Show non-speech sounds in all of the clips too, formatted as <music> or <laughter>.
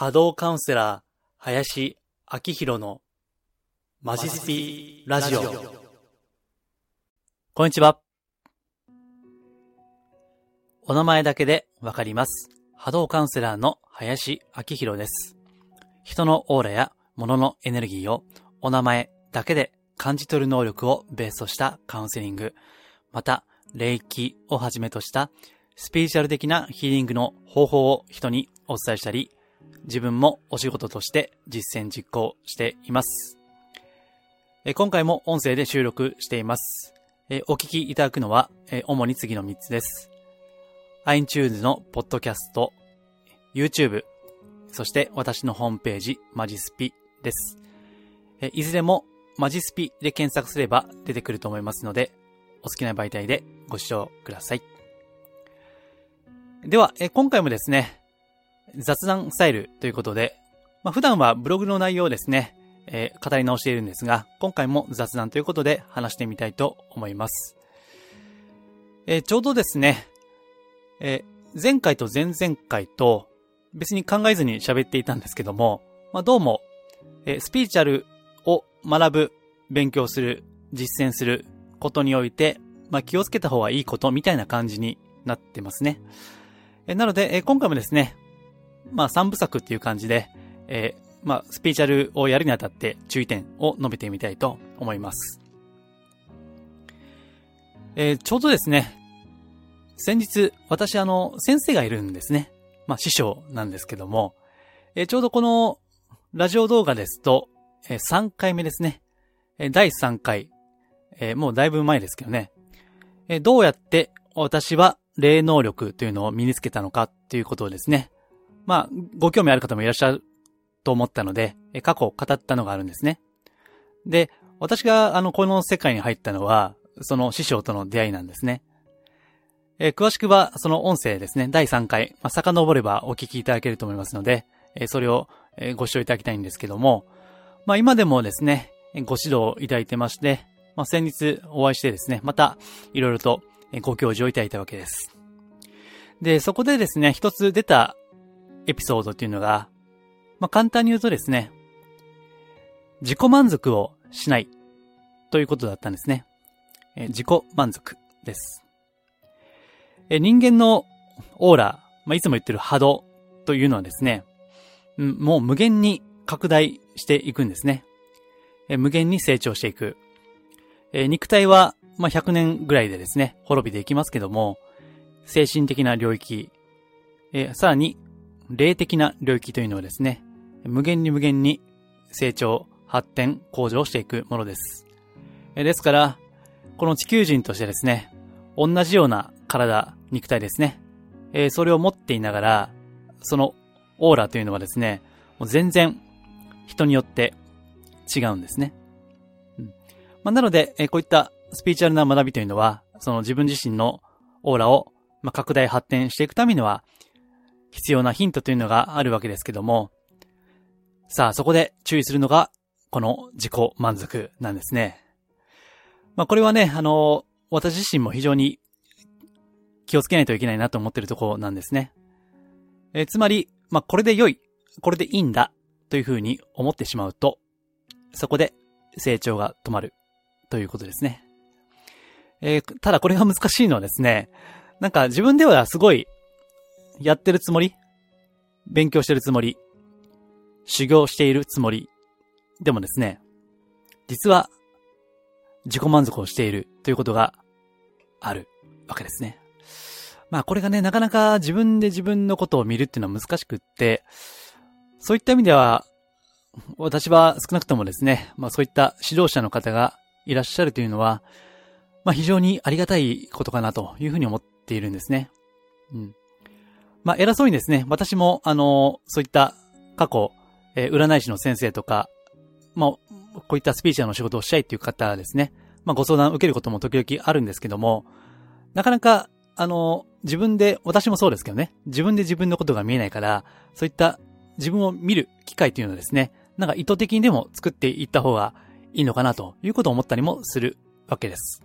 波動カウンセラー、林明宏のマジスピラジオ。こんにちは。お名前だけでわかります。波動カウンセラーの林明宏です。人のオーラや物のエネルギーをお名前だけで感じ取る能力をベースとしたカウンセリング、また、霊気をはじめとしたスピリチュアル的なヒーリングの方法を人にお伝えしたり、自分もお仕事として実践実行しています。今回も音声で収録しています。お聞きいただくのは、主に次の3つです。iTunes のポッドキャスト、YouTube、そして私のホームページ、マジスピです。いずれもマジスピで検索すれば出てくると思いますので、お好きな媒体でご視聴ください。では、今回もですね、雑談スタイルということで、まあ、普段はブログの内容をですね、えー語り直しているんですが、今回も雑談ということで話してみたいと思います。えーちょうどですね、えー前回と前々回と別に考えずに喋っていたんですけども、まあ、どうも、えースピリチュアルを学ぶ、勉強する、実践することにおいて、まあ、気をつけた方がいいことみたいな感じになってますね。えなので、え今回もですね、まあ、三部作っていう感じで、えーまあ、スピーチャルをやるにあたって注意点を述べてみたいと思います。えーちょうどですね、先日、私あの、先生がいるんですね。まあ、師匠なんですけども、えーちょうどこの、ラジオ動画ですと、えー3回目ですね。えー第3回、えーもうだいぶ前ですけどね。えーどうやって私は霊能力というのを身につけたのかっていうことをですね。まあ、ご興味ある方もいらっしゃると思ったので、過去語ったのがあるんですね。で、私があの、この世界に入ったのは、その師匠との出会いなんですね。えー詳しくは、その音声ですね、第3回、まあ、遡ればお聞きいただけると思いますので、えーそれを、えーご視聴いただきたいんですけども、まあ、今でもですね、ご指導いただいてまして、まあ、先日お会いしてですね、また、いろいろとご教授をいただいたわけです。で、そこでですね、一つ出たエピソードっていうのが、まあ、簡単に言うとですね、自己満足をしないということだったんですね。え自己満足です。え人間のオーラ、まあ、いつも言ってる波動というのはですね、もう無限に拡大していくんですね。え無限に成長していく。え肉体は、まあ、100年ぐらいでですね、滅びていきますけども、精神的な領域、えさらに、霊的な領域というのはですね、無限に無限に成長、発展、向上していくものです。ですから、この地球人としてですね、同じような体、肉体ですね、それを持っていながら、そのオーラというのはですね、もう全然人によって違うんですね。まあ、なので、こういったスピリチュアルな学びというのは、その自分自身のオーラを、拡大発展していくためには、必要なヒントというのがあるわけですけども、さあ、そこで注意するのが、この自己満足なんですね。まあ、これはね、あの、私自身も非常に気をつけないといけないなと思っているところなんですね。えつまり、まあ、これで良い、これでいいんだ、というふうに思ってしまうと、そこで成長が止まる、ということですね。えーただこれが難しいのはですね、なんか自分ではすごい、やってるつもり？勉強してるつもり？修行しているつもり？でもですね、実は自己満足をしているということがあるわけですね。まあこれがね、なかなか自分で自分のことを見るっていうのは難しくって、そういった意味では、私は少なくともですね、まあそういった指導者の方がいらっしゃるというのは、まあ非常にありがたいことかなというふうに思っているんですね。うん。まあ偉そうにですね、私もあの、そういった過去、えー占い師の先生とか、まあ、こういったスピーチャーの仕事をしたいっていう方はですね、まあご相談を受けることも時々あるんですけども、なかなか、あの、自分で、私もそうですけどね、自分で自分のことが見えないから、そういった自分を見る機会というのはですね、なんか意図的にでも作っていった方がいいのかなということを思ったりもするわけです。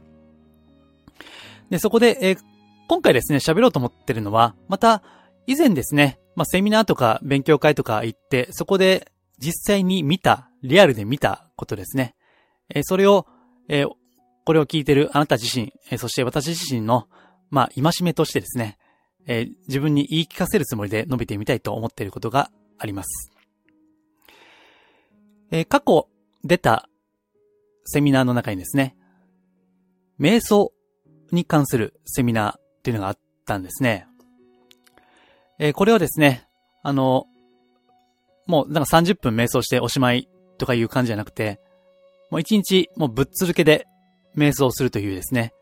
で、そこで、えー今回ですね、喋ろうと思ってるのは、また、以前ですね、まあ、セミナーとか勉強会とか行って、そこで実際に見た、リアルで見たことですね。えー、それを、えー、これを聞いてるあなた自身、えー、そして私自身の、まあ、戒めとしてですね、えー、自分に言い聞かせるつもりで述べてみたいと思っていることがあります。えー、過去出たセミナーの中にですね、瞑想に関するセミナーっていうのがあったんですね。えー、これはですね、あの、もうなんか30分瞑想しておしまいとかいう感じじゃなくて、もう1日もうぶっ続けで瞑想するというですね、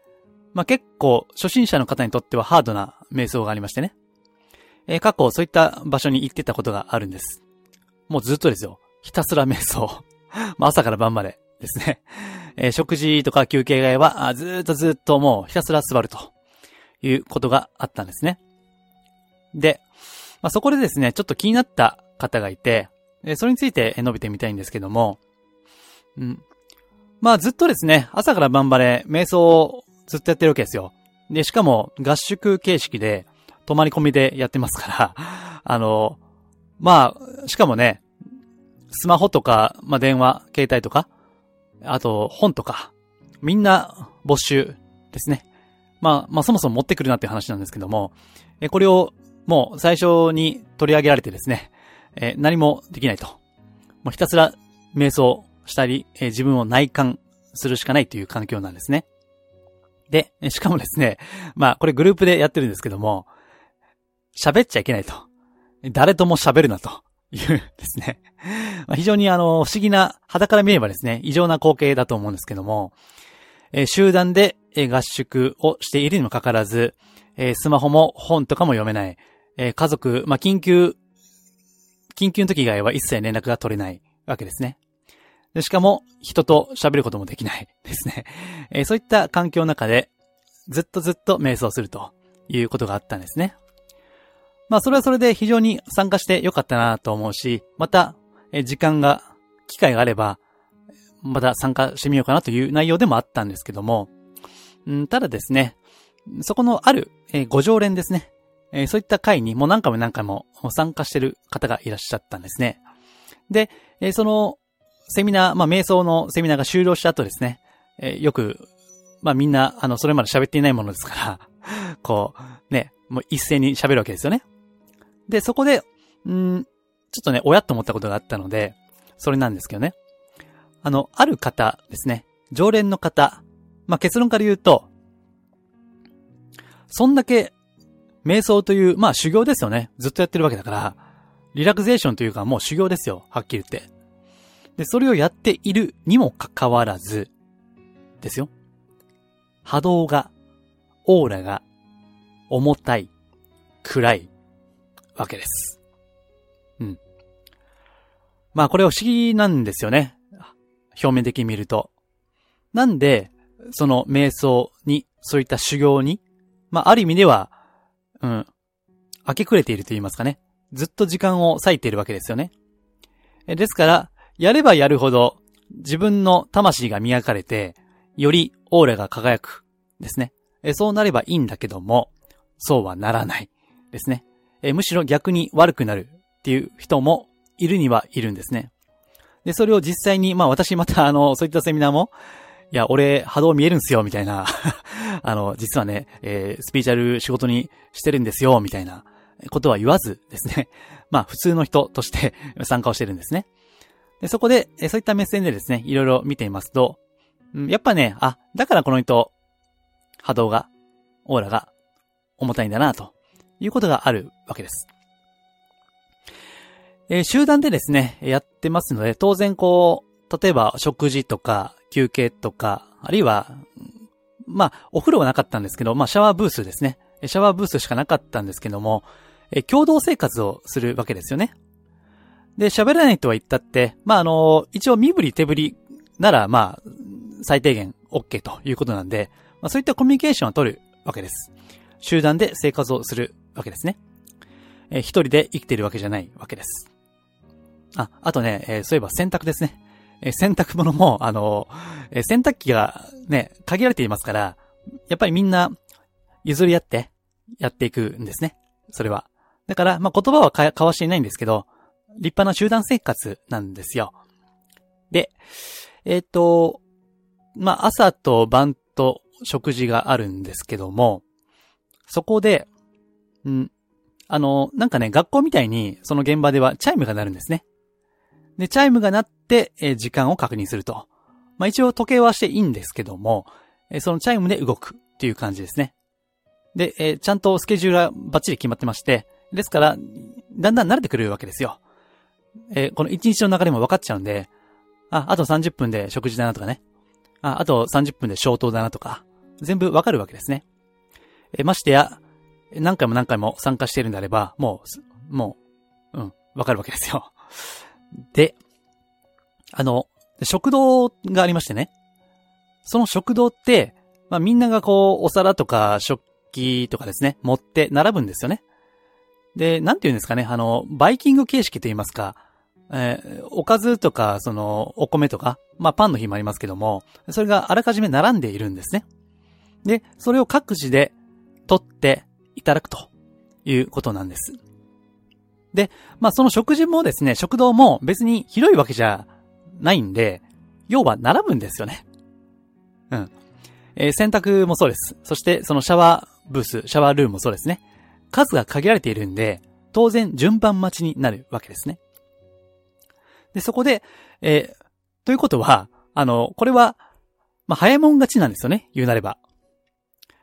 まあ、結構初心者の方にとってはハードな瞑想がありましてね。えー、過去そういった場所に行ってたことがあるんです。もうずっとですよ。ひたすら瞑想。<laughs> まあ、朝から晩までですね。えー、食事とか休憩外はずっとずっともうひたすら座るということがあったんですね。で、まあ、そこでですね、ちょっと気になった方がいて、えそれについて述べてみたいんですけども、うん。まあずっとですね、朝から晩まで瞑想をずっとやってるわけですよ。で、しかも合宿形式で泊まり込みでやってますから、<laughs> あの、まあ、しかもね、スマホとか、まあ電話、携帯とか、あと本とか、みんな没収ですね。まあ、まあそもそも持ってくるなっていう話なんですけども、え、これをもう最初に取り上げられてですね、え何もできないと。もうひたすら瞑想したり、え自分を内観するしかないという環境なんですね。で、しかもですね、まあこれグループでやってるんですけども、喋っちゃいけないと。誰とも喋るなというですね。まあ、非常にあの、不思議な、肌から見ればですね、異常な光景だと思うんですけども、え集団で合宿をしているにもかかわらず、えスマホも本とかも読めない、え家族、まあ、緊急、緊急の時以外は一切連絡が取れないわけですね。でしかも、人と喋ることもできない <laughs> ですね。えー、そういった環境の中で、ずっとずっと瞑想するということがあったんですね。まあ、それはそれで非常に参加してよかったなと思うし、また、えー、時間が、機会があれば、また参加してみようかなという内容でもあったんですけども、んただですね、そこのある、えー、ご常連ですね。えー、そういった会にもう何回も何回も参加してる方がいらっしゃったんですね。で、えー、そのセミナー、まあ、瞑想のセミナーが終了した後ですね、えー、よく、まあ、みんな、あの、それまで喋っていないものですから <laughs> こう、ね、もう一斉に喋るわけですよね。で、そこで、んちょっとね、親と思ったことがあったので、それなんですけどね。あの、ある方ですね、常連の方、まあ、結論から言うと、そんだけ、瞑想という、まあ修行ですよね。ずっとやってるわけだから、リラクゼーションというかもう修行ですよ。はっきり言って。で、それをやっているにもかかわらず、ですよ。波動が、オーラが、重たい、暗い、わけです。うん。まあこれは不思議なんですよね。表面的に見ると。なんで、その瞑想に、そういった修行に、まあある意味では、うん、明け暮れていると言いますかね。ずっと時間を割いているわけですよね。ですから、やればやるほど自分の魂が磨かれて、よりオーラが輝くですね。そうなればいいんだけども、そうはならないですね。むしろ逆に悪くなるっていう人もいるにはいるんですね。で、それを実際に、まあ私またあの、そういったセミナーも、いや、俺波動見えるんすよ、みたいなあの、実はね、えー、スピーチャル仕事にしてるんですよ、みたいなことは言わずですね。<laughs> まあ普通の人として <laughs> 参加をしてるんですね。で、そこで、えそういった目線でですね、いろいろ見ていますと、うん、やっぱね、あ、だからこの人、波動が、オーラが重たいんだな、ということがあるわけです。えー、集団でですね、やってますので、当然こう、例えば食事とか休憩とか、あるいは、まあ、お風呂はなかったんですけど、まあ、シャワーブースですね。シャワーブースしかなかったんですけども、え共同生活をするわけですよね。で、喋らないとは言ったって、まあ、あの、一応身振り手振りなら、まあ、最低限 OK ということなんで、まあ、そういったコミュニケーションを取るわけです。集団で生活をするわけですね。え、一人で生きているわけじゃないわけです。あ、あとね、えー、そういえば洗濯ですね。え、洗濯物も、<laughs> あのえ洗濯機がね、限られていますから、やっぱりみんな譲り合ってやっていくんですね。それは。だから、まあ、言葉は交わしていないんですけど、立派な集団生活なんですよ。で、えっ、ー、と、まあ、朝と晩と食事があるんですけども、そこで、ん、あの、なんかね、学校みたいに、その現場ではチャイムが鳴るんですね。で、チャイムが鳴っ、え、時間を確認すると。まあ、一応時計はしていいんですけども、え、そのチャイムで動くっていう感じですね。で、え、ちゃんとスケジュールはバッチリ決まってまして、ですから、だんだん慣れてくれるわけですよ。え、この一日の流れも分かっちゃうんで、あ、あと30分で食事だなとかね。あ、あと30分で消灯だなとか、全部分かるわけですね。え、ましてや、何回も何回も参加しているんであれば、もう、もう、うん、分かるわけですよ。で、あの、食堂がありましてね。その食堂って、まあみんながこう、お皿とか食器とかですね、持って並ぶんですよね。で、なんて言うんですかね、あの、バイキング形式と言いますか、えー、おかずとか、その、お米とか、まあ、パンの日もありますけども、それがあらかじめ並んでいるんですね。で、それを各自で取っていただくということなんです。で、まあ、その食事もですね、食堂も別に広いわけじゃないんで、要は並ぶんですよね。うん。えー、洗濯もそうです。そして、そのシャワーブース、シャワールームもそうですね。数が限られているんで、当然順番待ちになるわけですね。で、そこで、えー、ということは、あの、これは、まあ、早いもん勝ちなんですよね、言うなれば。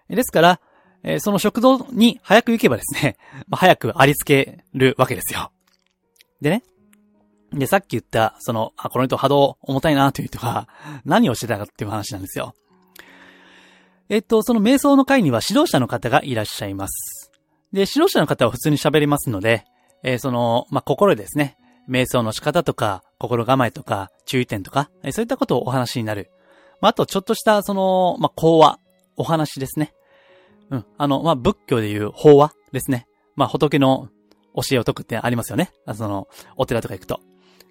ですから、えー、その食堂に早く行けばですね、<laughs> まあ、早くありつけるわけですよ。でね。で、さっき言った、その、あ、この人波動重たいなという人が、何をしてたかっていう話なんですよ。えっと、その瞑想の会には指導者の方がいらっしゃいます。で、指導者の方は普通に喋りますので、えー、その、まあ、心ですね。瞑想の仕方とか、心構えとか、注意点とか、えー、そういったことをお話になる。まあ、あと、ちょっとした、その、まあ、講話、お話ですね。うん。あの、まあ、仏教でいう法話ですね。まあ、仏の教えを解くってありますよね。その、お寺とか行くと。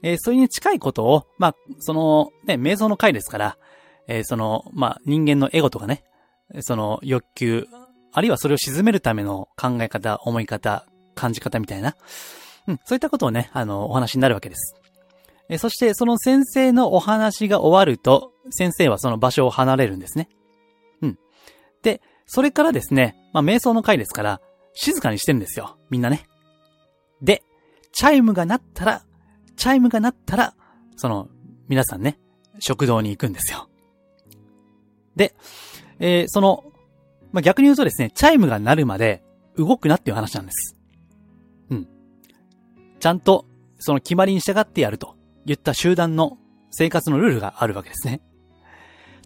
えー、それに近いことを、まあ、その、ね、瞑想の回ですから、えー、その、まあ、人間のエゴとかね、その欲求、あるいはそれを沈めるための考え方、思い方、感じ方みたいな。うん、そういったことをね、あの、お話になるわけです。えそして、その先生のお話が終わると、先生はその場所を離れるんですね。うん。で、それからですね、まあ、瞑想の会ですから、静かにしてるんですよ。みんなね。で、チャイムが鳴ったら、チャイムが鳴ったら、その、皆さんね、食堂に行くんですよ。で、えー、その、まあ、逆に言うとですね、チャイムが鳴るまで動くなっていう話なんです。うん。ちゃんと、その決まりに従ってやると言った集団の生活のルールがあるわけですね。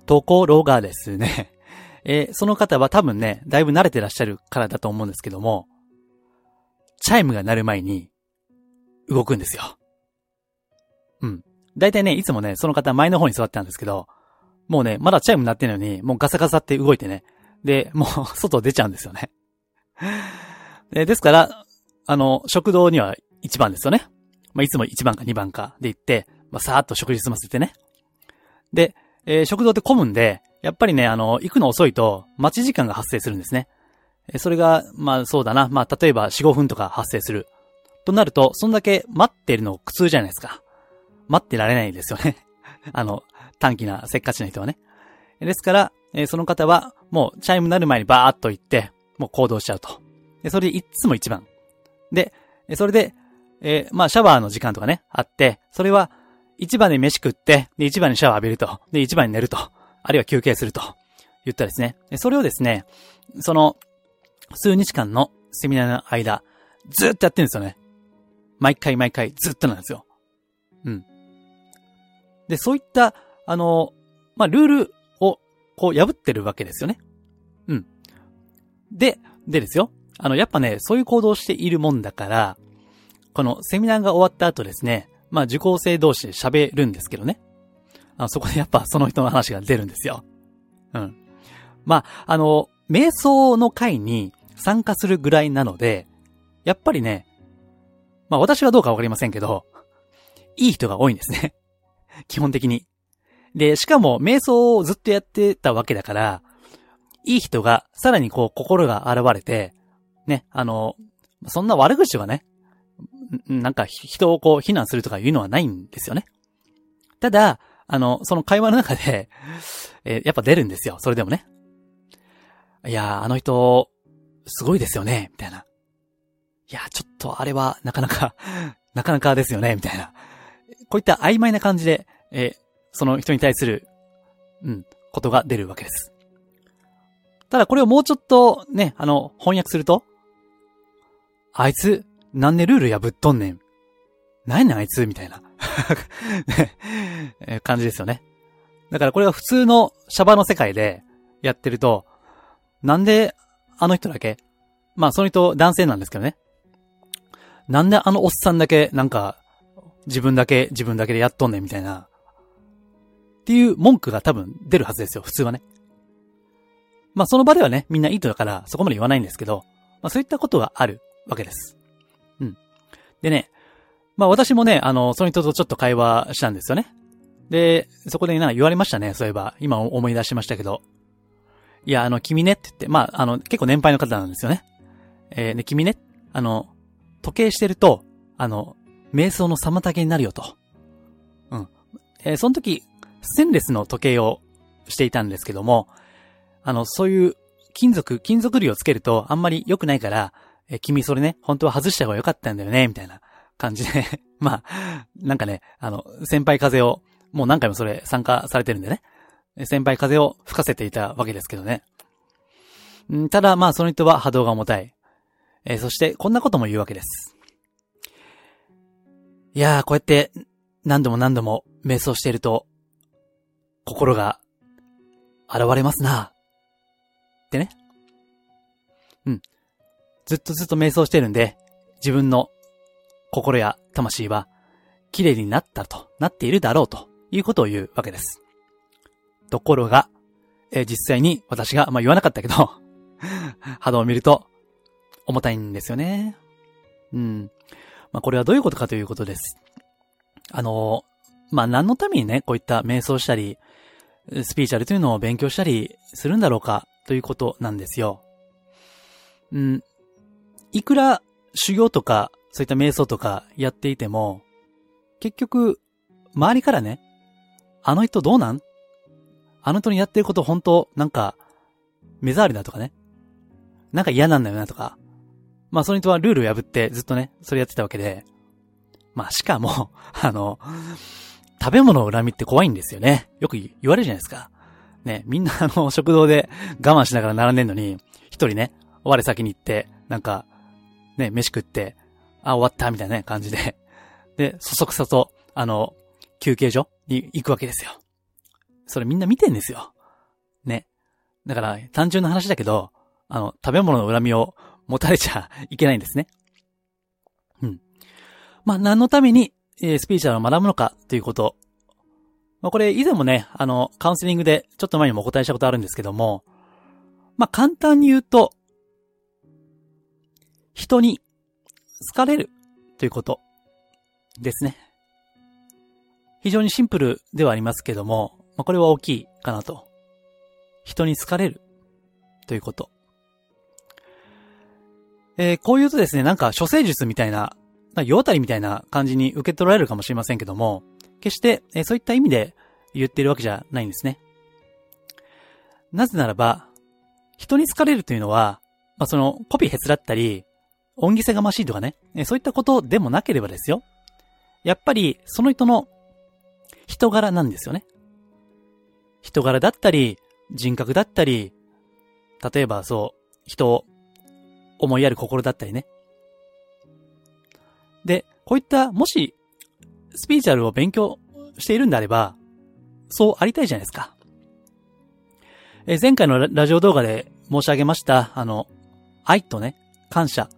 ところがですね、<laughs> えー、その方は多分ね、だいぶ慣れてらっしゃるからだと思うんですけども、チャイムが鳴る前に動くんですよ。だいたいね、いつもね、その方前の方に座ってたんですけど、もうね、まだチャイム鳴ってないのに、もうガサガサって動いてね、で、もう、外出ちゃうんですよね。ですから、あの、食堂には1番ですよね。まあ、いつも1番か2番かで行って、まあ、さーっと食事済ませてね。で、えー、食堂って混むんで、やっぱりね、あの、行くの遅いと、待ち時間が発生するんですね。えそれが、まあそうだな。まあ例えば4、5分とか発生する。となると、そんだけ待ってるの苦痛じゃないですか。待ってられないですよね。<laughs> あの、短期なせっかちな人はね。ですから、えその方は、もうチャイムなる前にバーっと行って、もう行動しちゃうと。で、それでいつも一番。で、それで、えー、まあシャワーの時間とかね、あって、それは一番で飯食って、で、一番にシャワー浴びると。で、一番に寝ると。あるいは休憩すると。言ったですね。それをですね、その、数日間のセミナーの間、ずっとやってるんですよね。毎回毎回ずっとなんですよ。うん。で、そういった、あの、まあ、ルールをこう破ってるわけですよね。うん。で、でですよ。あの、やっぱね、そういう行動をしているもんだから、このセミナーが終わった後ですね、まあ受講生同士で喋るんですけどね。あそこでやっぱその人の話が出るんですよ。うん。まあ、あの、瞑想の会に参加するぐらいなので、やっぱりね、まあ私はどうかわかりませんけど、いい人が多いんですね。基本的に。で、しかも瞑想をずっとやってたわけだから、いい人がさらにこう心が現れて、ね、あの、そんな悪口とかね、なんか人をこう非難するとかいうのはないんですよね。ただ、あの、その会話の中で、<laughs> えー、やっぱ出るんですよ。それでもね。いやー、あの人、すごいですよね、みたいな。いやー、ちょっとあれは、なかなか <laughs> なかなかですよね、みたいな。こういった曖昧な感じで、えー、その人に対する、うん、ことが出るわけです。ただこれをもうちょっとね、あの、翻訳すると、あいつ、なんでルール破っとんねん。なんやねんあいつみたいな <laughs> 感じですよね。だからこれは普通のシャバの世界でやってると、なんであの人だけまあその人男性なんですけどね。なんであのおっさんだけなんか自分だけ自分だけでやっとんねんみたいな。っていう文句が多分出るはずですよ、普通はね。まあその場ではね、みんないい人だからそこまで言わないんですけど、まあそういったことがあるわけです。うん。でね、まあ私もね、あの、その人とちょっと会話したんですよね。で、そこでなんか言われましたね、そういえば。今思い出しましたけど。いや、あの、君ねって言って、まあ、あの、結構年配の方なんですよね。えー、で、君ね、あの、時計してると、あの、瞑想の妨げになるよと。うん。えー、その時、ステンレスの時計をしていたんですけども、あの、そういう金属、金属類をつけるとあんまり良くないから、え、君それね、本当は外した方が良かったんだよね、みたいな感じで <laughs> まあ、なんかね、あの、先輩風を、もう何回もそれ参加されてるんでね。先輩風を吹かせていたわけですけどね。んただ、まあ、その人は波動が重たい。えー、そして、こんなことも言うわけです。いやー、こうやって、何度も何度も瞑想していると、心が、現れますな。ってね。うん。ずっとずっと瞑想してるんで、自分の心や魂は、綺麗になったと、なっているだろうということを言うわけです。ところが、えー、実際に私が、まあ、言わなかったけど <laughs> 波動を見ると、重たいんですよね。うん。まあ、これはどういうことかということです。あの、まあ、何のためにね、こういった瞑想したり、スピーチャルというのを勉強したりするんだろうかということなんですよ。うん。いくら修行とか、そういった瞑想とかやっていても、結局、周りからね、あの人どうなん？あの人にやってること本当、なんか、目障りだとかね。なんか嫌なんだよなとか。まあその人はルールを破ってずっとね、それやってたわけで。まあしかも、<laughs> あの、食べ物の恨みって怖いんですよね。よく言われるじゃないですか。ね、みんなあの、食堂で我慢しながら並んでんのに、一人ね、我先に行って、なんか、ね、飯食って、あ、終わった、みたいな、感じで。で、そそくさと、あの、休憩所に行くわけですよ。それみんな見てんですよ。ね。だから、単純な話だけど、あの、食べ物の恨みを持たれちゃいけないんですね。うん。まあ、何のために、え、スピーチャーを学ぶのかということ。まあ、これ以前もね、あの、カウンセリングでちょっと前にもお答えしたことあるんですけども、まあ、簡単に言うと、人に好かれるということですね。非常にシンプルではありますけども、まあ、これは大きいかなと。人に好かれるということ。えー、こう言うとですね、なんか処世術みたいな、ま世渡りみたいな感じに受け取られるかもしれませんけども、決して、え、そういった意味で言ってるわけじゃないんですね。なぜならば、人に好かれるというのは、まあ、その、コピーへつらったり、恩着せがましいとかね、えそういったことでもなければですよ。やっぱり、その人の人柄なんですよね。人柄だったり、人格だったり、例えばそう、人を思いやる心だったりね。で、こういった、もし、スピーチャルを勉強しているんであれば、そうありたいじゃないですか。え前回のラジオ動画で申し上げました、あの、愛とね、感謝っ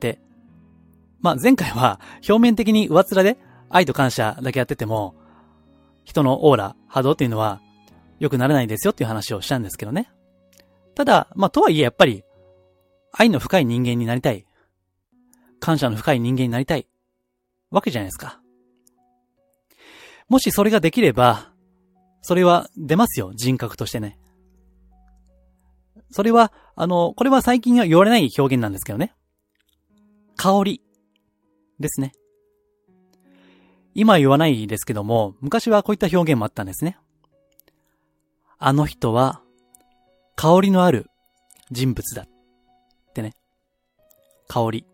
て、まあ、前回は表面的に上面で愛と感謝だけやってても、人のオーラ、波動っていうのは良くならないですよっていう話をしたんですけどね。ただ、まあ、とはいえやっぱり、愛の深い人間になりたい。感謝の深い人間になりたい。わけじゃないですか。もしそれができれば、それは出ますよ、人格としてね。それは、あの、これは最近は言われない表現なんですけどね。香りですね。今言わないですけども、昔はこういった表現もあったんですね。あの人は、香りのある人物だ。ってね。香り。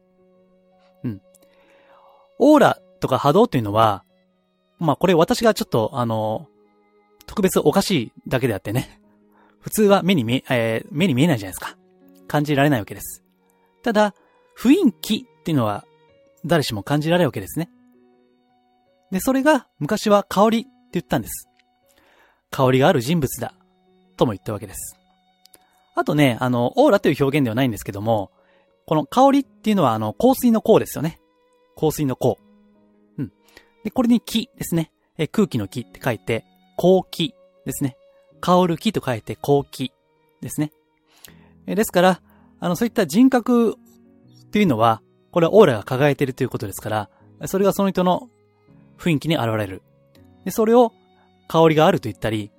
オーラとか波動というのは、まあこれ私がちょっと、あの、特別おかしいだけであってね。普通は目に見え、えー、目に見えないじゃないですか。感じられないわけです。ただ、雰囲気っていうのは誰しも感じられるわけですね。で、それが昔は香りって言ったんです。香りがある人物だ。とも言ったわけです。あとね、あの、オーラという表現ではないんですけども、この香りっていうのはあの、香水の香ですよね。香水の香。うん。で、これに気ですね。え空気の気って書いて、香気ですね。香る気と書いて香気ですね。えですから、あの、そういった人格っていうのは、これはオーラが輝いているということですから、それがその人の雰囲気に現れる。で、それを香りがあると言ったり、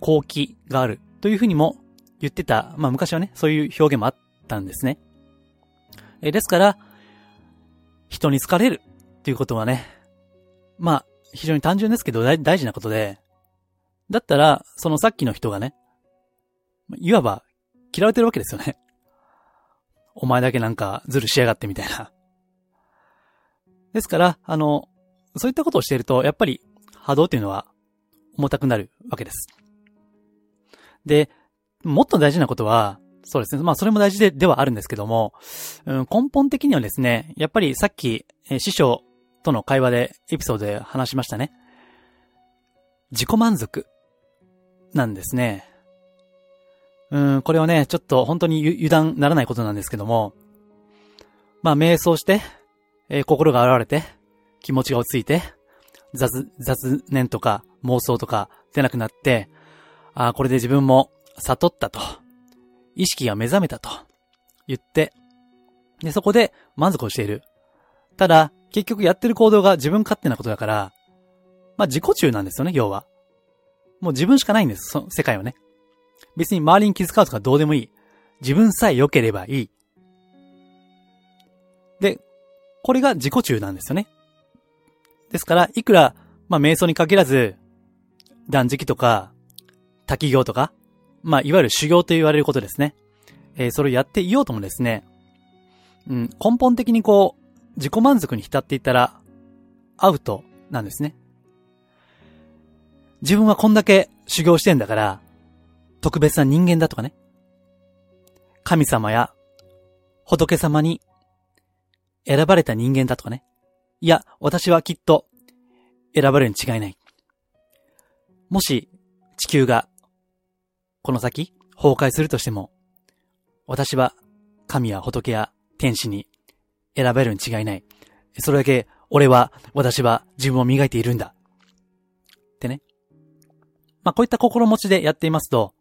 好気があるというふうにも言ってた。まあ昔はね、そういう表現もあったんですね。えですから、人に好かれるっていうことはね、まあ、非常に単純ですけど大事なことで、だったら、そのさっきの人がね、いわば嫌われてるわけですよね。お前だけなんかずるしやがってみたいな。ですから、あの、そういったことをしていると、やっぱり波動っていうのは重たくなるわけです。で、もっと大事なことは、そうですね。まあ、それも大事で、ではあるんですけども、うん、根本的にはですね、やっぱりさっき、え師匠との会話で、エピソードで話しましたね。自己満足なんですね。うん、これはね、ちょっと本当に油断ならないことなんですけども、まあ、瞑想して、えー、心が現れて、気持ちが落ち着いて、雑、雑念とか妄想とか出なくなって、ああ、これで自分も悟ったと。意識が目覚めたと。言って、で、そこで満足をしている。ただ、結局やってる行動が自分勝手なことだから、まあ自己中なんですよね、要は。もう自分しかないんです、その世界はね。別に周りに気遣うとかどうでもいい。自分さえ良ければいい。で、これが自己中なんですよね。ですから、いくら、まあ、瞑想に限らず、断食とか、滝行とか、まあ、いわゆる修行と言われることですね。えー、それをやっていようともですね、うん、根本的にこう、自己満足に浸っていったら、アウトなんですね。自分はこんだけ修行してんだから、特別な人間だとかね。神様や仏様に選ばれた人間だとかね。いや、私はきっと選ばれるに違いない。もし地球がこの先崩壊するとしても、私は神や仏や天使に選ばれるに違いない。それだけ俺は、私は自分を磨いているんだ。ってね。まあ、こういった心持ちでやっていますと、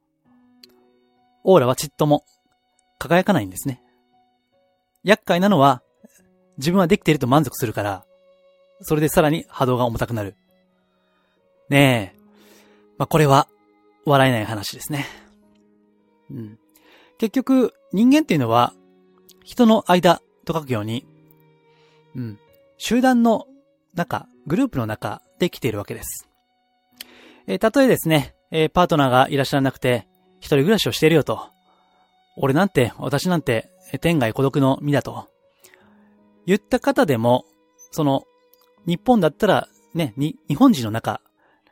オーラはちっとも輝かないんですね。厄介なのは、自分はできていると満足するから、それでさらに波動が重たくなる。ねえ。まあ、これは、笑えない話ですね。うん。結局、人間っていうのは、人の間と書くように、うん。集団の中、グループの中で来ているわけです。えー、たとえですね、えー、パートナーがいらっしゃらなくて、一人暮らしをしているよと。俺なんて、私なんて、天外孤独の身だと。言った方でも、その、日本だったら、ね、に、日本人の中、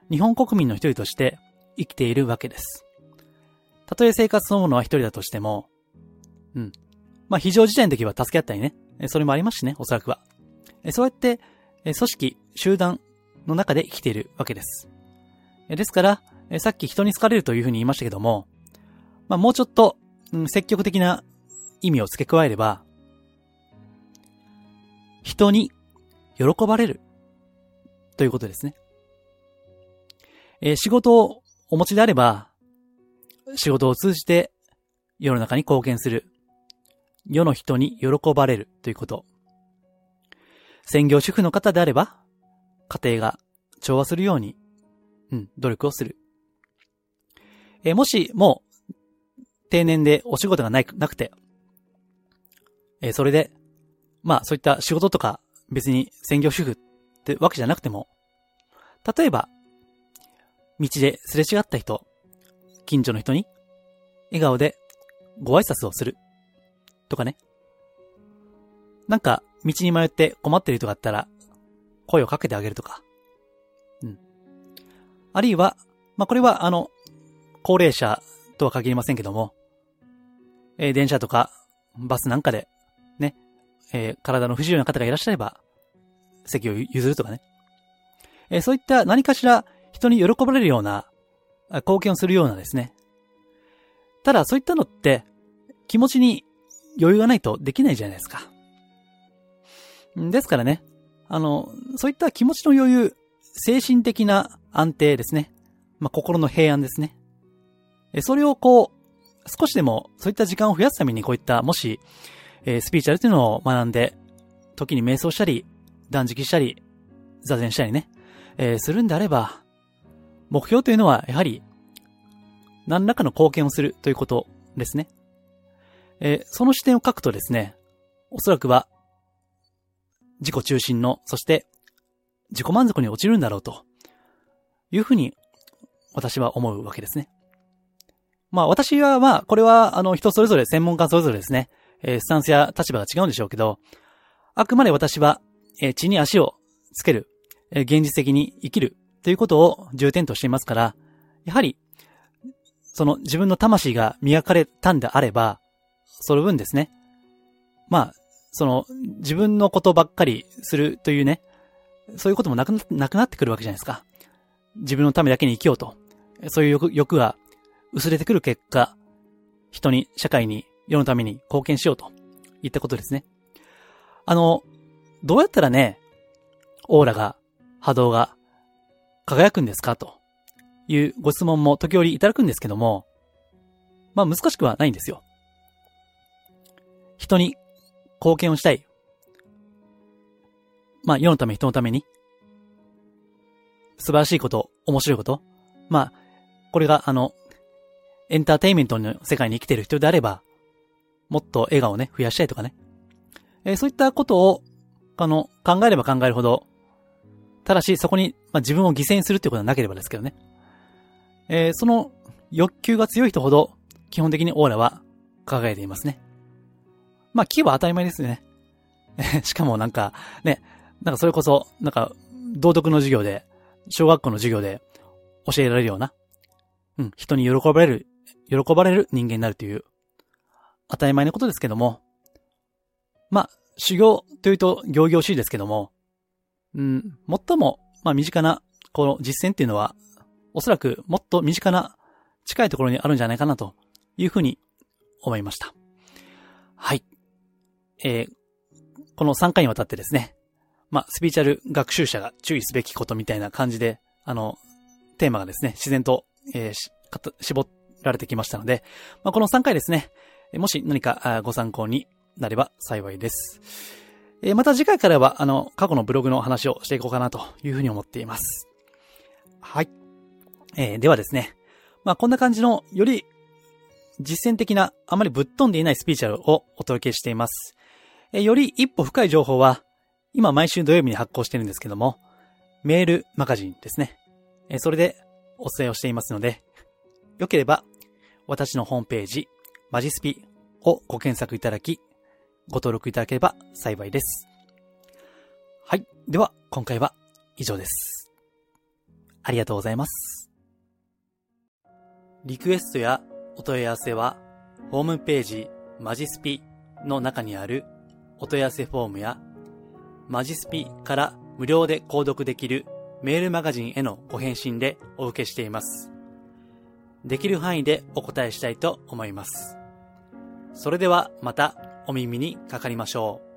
日本国民の一人として生きているわけです。たとえ生活そのものは一人だとしても、うん。まあ、非常事態の時は助け合ったりね、それもありますしね、おそらくは。そうやって、組織、集団の中で生きているわけです。ですから、さっき人に好かれるというふうに言いましたけども、まあ、もうちょっと、うん、積極的な意味を付け加えれば、人に喜ばれるということですね。えー、仕事をお持ちであれば、仕事を通じて世の中に貢献する。世の人に喜ばれるということ。専業主婦の方であれば、家庭が調和するように、うん、努力をする。えー、もし、もう、定年でお仕事がない、なくて、えー、それで、まあそういった仕事とか別に専業主婦ってわけじゃなくても、例えば、道ですれ違った人、近所の人に笑顔でご挨拶をするとかね。なんか道に迷って困ってる人があったら声をかけてあげるとか。うん。あるいは、まあ、これはあの、高齢者とは限りませんけども、えー、電車とかバスなんかで、ね、えー、体の不自由な方がいらっしゃれば、席を譲るとかね。えー、そういった何かしら人に喜ばれるような、貢献をするようなですね。ただ、そういったのって、気持ちに余裕がないとできないじゃないですか。ですからね、あの、そういった気持ちの余裕、精神的な安定ですね。まあ、心の平安ですね。それをこう、少しでもそういった時間を増やすためにこういった、もし、えー、スピーチャルというのを学んで、時に瞑想したり、断食したり、座禅したりね、えー、するんであれば、目標というのはやはり、何らかの貢献をするということですね。えー、その視点を書くとですね、おそらくは、自己中心の、そして自己満足に落ちるんだろうと、いうふうに私は思うわけですね。まあ私はまあ、これはあの人それぞれ、専門家それぞれですね、えー、スタンスや立場が違うんでしょうけど、あくまで私は、えー、地に足をつける、えー、現実的に生きるということを重点としていますから、やはり、その自分の魂が磨かれたんであれば、その分ですね、まあ、その自分のことばっかりするというね、そういうこともなくなくなってくるわけじゃないですか。自分のためだけに生きようと。そういう欲欲が薄れてくる結果、人に、社会に、世のために貢献しようといったことですね。あの、どうやったらね、オーラが、波動が輝くんですか？というご質問も時折いただくんですけども、まあ難しくはないんですよ。人に貢献をしたい。まあ世のため人のために。素晴らしいこと、面白いこと。まあ、これがあの、エンターテインメントの世界に生きてる人であれば、もっと笑顔をね、増やしたいとかね。えー、そういったことを、あの、考えれば考えるほど、ただしそこに、まあ、自分を犠牲にするっていうことはなければですけどね。えー、その欲求が強い人ほど、基本的にオーラは輝いていますね。まあ、木は当たり前ですよね。<laughs> しかもなんか、ね、なんかそれこそ、なんか、道徳の授業で、小学校の授業で教えられるような、うん、人に喜ばれる、喜ばれる人間になるという、当たり前のことですけども、まあ、修行というと行々しいですけども、うん、最も、まあ、身近な、この実践っていうのは、おそらくもっと身近な、近いところにあるんじゃないかなというふうに思いました。はい。えー、この3回にわたってですね、まあ、スピーチャル学習者が注意すべきことみたいな感じで、あの、テーマがですね、自然と、えー、し、絞られてきましたので、まあ、この3回ですね、もし何かご参考になれば幸いです。えー、また次回からは、あの、過去のブログの話をしていこうかなというふうに思っています。はい。えー、ではですね、まあ、こんな感じの、より実践的な、あまりぶっ飛んでいないスピーチャルをお届けしています。えー、より一歩深い情報は、今毎週土曜日に発行してるんですけども、メールマガジンですね。えそれでお伝えをしていますので、よければ私のホームページ、マジスピをご検索いただき、ご登録いただければ幸いです。はい。では、今回は以上です。ありがとうございます。リクエストやお問い合わせは、ホームページ、マジスピの中にあるお問い合わせフォームやマジスピから無料で購読できるメールマガジンへのご返信でお受けしています。できる範囲でお答えしたいと思います。それではまたお耳にかかりましょう。